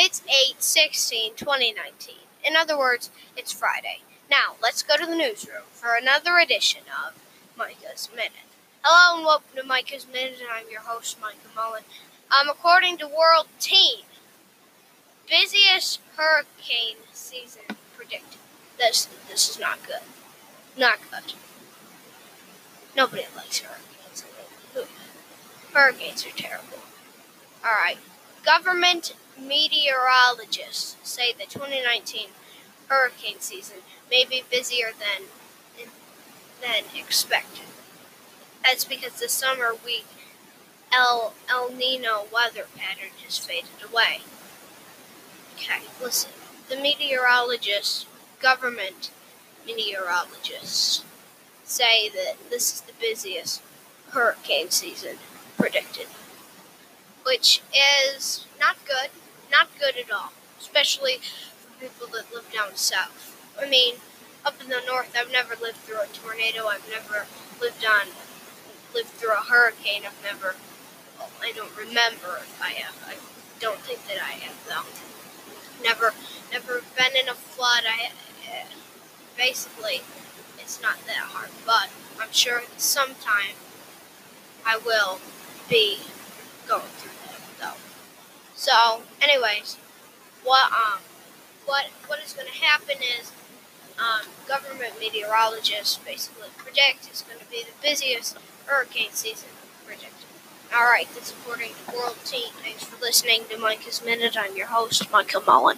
It's 8 16 2019. In other words, it's Friday. Now, let's go to the newsroom for another edition of Micah's Minute. Hello and welcome to Micah's Minute. I'm your host, Micah Mullen. Um, according to World Team, busiest hurricane season predicted. This this is not good. Not good. Nobody likes hurricanes. Hurricanes are terrible. All right. Government meteorologists say the 2019 hurricane season may be busier than than expected. That's because the summer weak El El Nino weather pattern has faded away. Okay, listen. The meteorologists, government meteorologists, say that this is the busiest hurricane season predicted which is not good, not good at all, especially for people that live down south. I mean, up in the north, I've never lived through a tornado. I've never lived on, lived through a hurricane. I've never, well, I don't remember if I have. I don't think that I have though. Never, never been in a flood. I, basically, it's not that hard, but I'm sure sometime I will be so, anyways, what um, what what is going to happen is um, government meteorologists basically predict it's going to be the busiest hurricane season predicted. All right, that's according to World Team. Thanks for listening to Micah's Minute. I'm your host, Michael Mullen.